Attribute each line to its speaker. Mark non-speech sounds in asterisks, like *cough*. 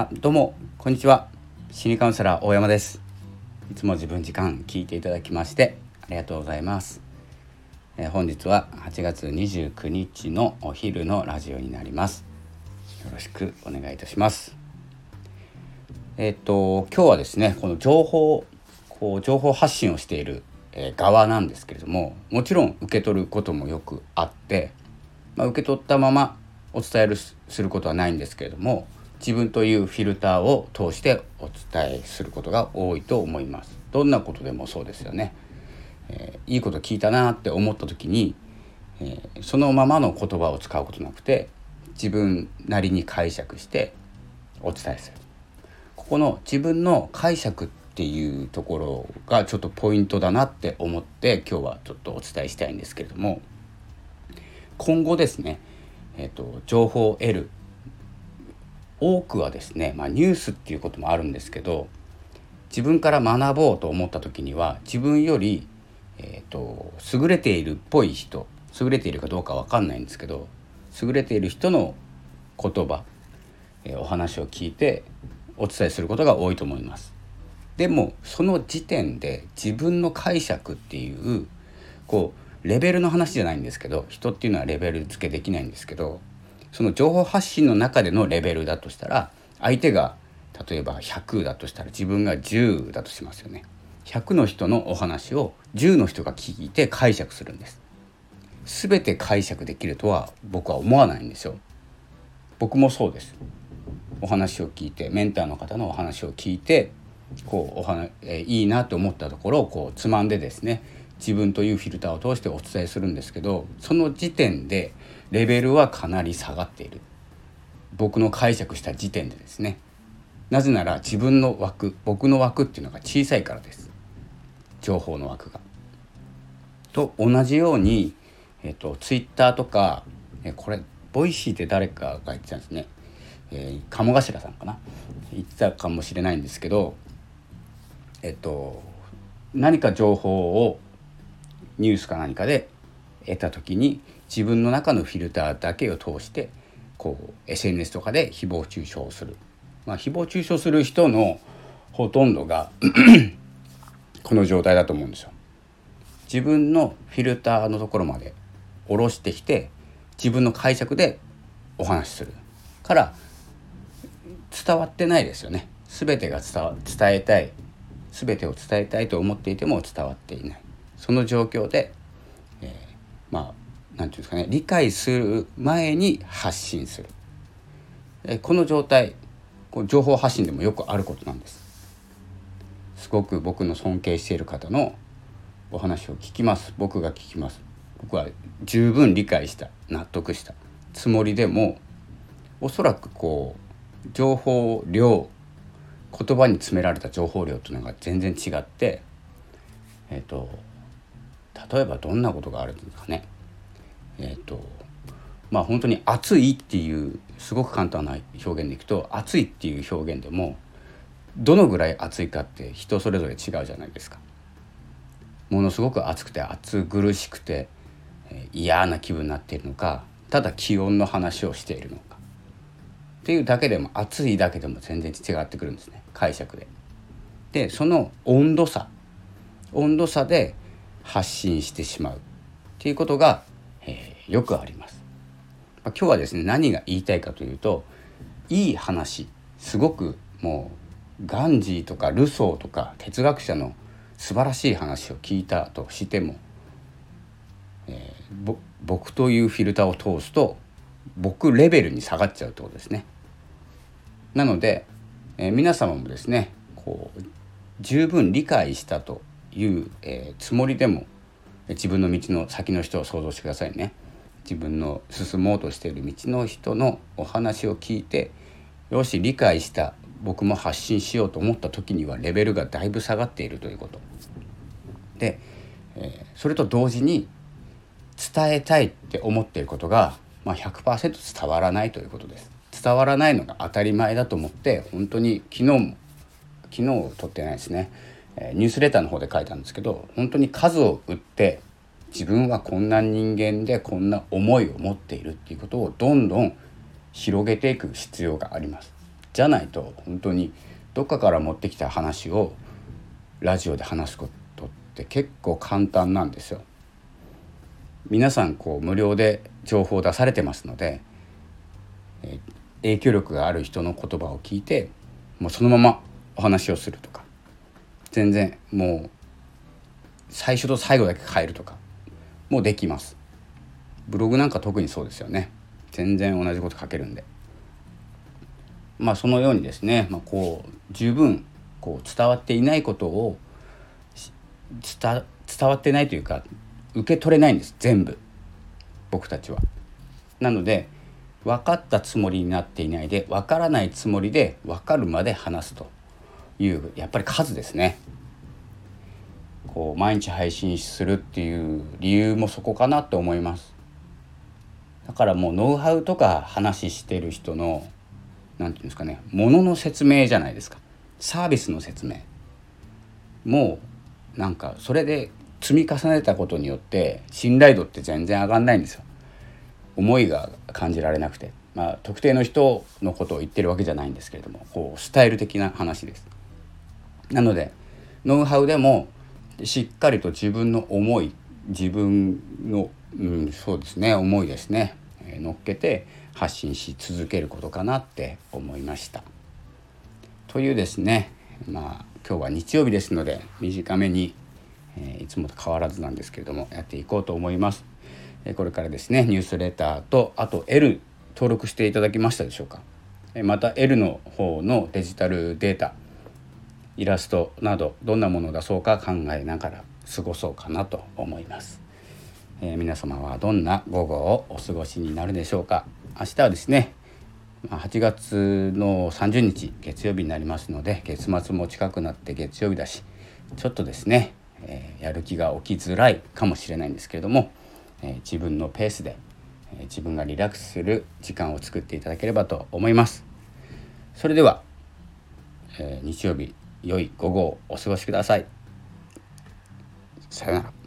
Speaker 1: あどうもこんにちは。心理カウンセラー大山です。いつも自分時間聞いていただきましてありがとうございます、えー、本日は8月29日のお昼のラジオになります。よろしくお願いいたします。えっ、と今日はですねこの情報こう情報発信をしているえ側なんですけれどももちろん受け取ることもよくあって、まあ、受け取ったままお伝えるすることはないんですけれども自分というフィルターを通してお伝えすることが多いと思います。どんなことでもそうですよね。えー、いいこと聞いたなって思った時に、えー、そのままの言葉を使うことなくて自分なりに解釈してお伝えする。ここの自分の解釈っていうところがちょっとポイントだなって思って今日はちょっとお伝えしたいんですけれども今後ですね、えーと情報を得る多くはですね、まあ、ニュースっていうこともあるんですけど自分から学ぼうと思った時には自分より、えーと、優れているっぽい人優れているかどうか分かんないんですけど優れている人の言葉、えー、お話を聞いてお伝えすることが多いと思います。でもその時点で自分の解釈っていうこうレベルの話じゃないんですけど人っていうのはレベル付けできないんですけどその情報発信の中でのレベルだとしたら相手が例えば100だとしたら自分が10だとしますよね。100の人のお話を10の人が聞いて解釈するんです。全て解釈できるとは僕は思わないんですよ。僕もそうです。お話を聞いてメンターの方のお話を聞いてこうお話、えいいなと思ったところをこうつまんでですね自分というフィルターを通してお伝えするんですけどその時点でレベルはかなり下がっている。僕の解釈した時点でですね。なぜなら自分の枠僕の枠っていうのが小さいからです。情報の枠が。と同じように、えっと、ツイッターとかえこれ Voicy って誰かが言ってたんですね、えー、鴨頭さんかな。言ってたかもしれないんですけどえっと何か情報をニュースか何かで得た時に自分の中のフィルターだけを通してこう SNS とかで誹謗中傷をする、まあ、誹謗中傷する人のほとんどが *clears throat* この状態だと思うんですよ。自分のフィルターのところまで下ろしてきて自分の解釈でお話しする。から伝わってないですよね。全てが伝伝えたい。全てを伝えたいと思っていても伝わっていない。その状況で、えー、まあ何て言うんですかね理解する前に発信する、えこの状態こう情報発信でもよくあることなんです。すごく僕の尊敬している方のお話を聞きます。僕が聞きます。僕は十分理解した納得した。つもりでもおそらくこう情報量言葉に詰められた情報量というのが全然違ってえっ、ー、と例えばどんなことがあるんですかねえっ、ー、とまあ本当に熱いっていうすごく簡単な表現でいくと熱いっていう表現でもどのぐらい熱いかって人それぞれ違うじゃないですか。ものすごく熱くて暑苦しくて、嫌な気分になっているのかただ気温の話をしているのかっていうだけでも暑いだけでも全然違ってくるんですね解釈で。でその温度差温度差で発信してしまうっていうことがえー、よくあります。まあ、今日はですね何が言いたいかというといい話すごくもうガンジーとかルソーとか哲学者の素晴らしい話を聞いたとしても、えー、僕というフィルターを通すと僕レベルに下がっちゃうってことですね。なので、えー、皆様もですねこう十分理解したという、えー、つもりでも自分の道の先の人を想像してくださいね自分の進もうとしている道の人のお話を聞いてよし理解した僕も発信しようと思った時にはレベルがだいぶ下がっているということ。で、えー、それと同時に伝えたいって思っていることが、まあ、100%伝わらないということです。伝わらないのが当たり前だと思って本当に昨日も昨日撮ってないですねニュースレターの方で書いたんですけど本当に数を打って自分はこんな人間でこんな思いを持っているっていうことをどんどん広げていく必要があります。じゃないと本当にどっかから持ってきた話をラジオで話すことって結構簡単なんですよ。皆さんこう無料で情報を出されてますので、影響力がある人の言葉を聞いてもうそのままお話をするとか全然もう最初と最後だけ変えるとかもできます。ブログなんか特にそうですよね。全然同じこと書けるんで。まあそのようにですね、まあ、こう十分こう伝わっていないことを伝わってないというか受け取れないんです。全部。僕たちは。なので分かったつもりになっていないで分からないつもりで分かるまで話すと。いうやっぱり数ですね。こう毎日配信するっていう理由もそこかなと思います。だからもうノウハウとか話してる人の何て言うんですかねものの説明じゃないですかサービスの説明もうなんかそれで積み重ねたことによって信頼度って全然上がんないんですよ。思いが感じられなくて、まあ、特定の人のことを言ってるわけじゃないんですけれどもこうスタイル的な話です。なのでノウハウでもしっかりと自分の思い自分の、うん、そうですね思いですね、えー、乗っけて発信し続けることかなって思いました。というですねまあ今日は日曜日ですので短めにえいつもと変わらずなんですけれどもやっていこうと思います。えこれからですねニュースレターとあと L 登録していただきましたでしょうか。えまた L の方のデジタルデータイラストなどどんなものを出そうか考えながら過ごそうかなと思います。えー、皆様はどんな午後をお過ごしになるでしょうか。明日はですね8月の30日月曜日になりますので月末も近くなって月曜日だしちょっとですねえー、やる気が起きづらいかもしれないんですけれども、えー、自分のペースで、え、自分がリラックスする時間を作っていただければと思います。それでは、え日曜日良い午後をお過ごしください。さよなら。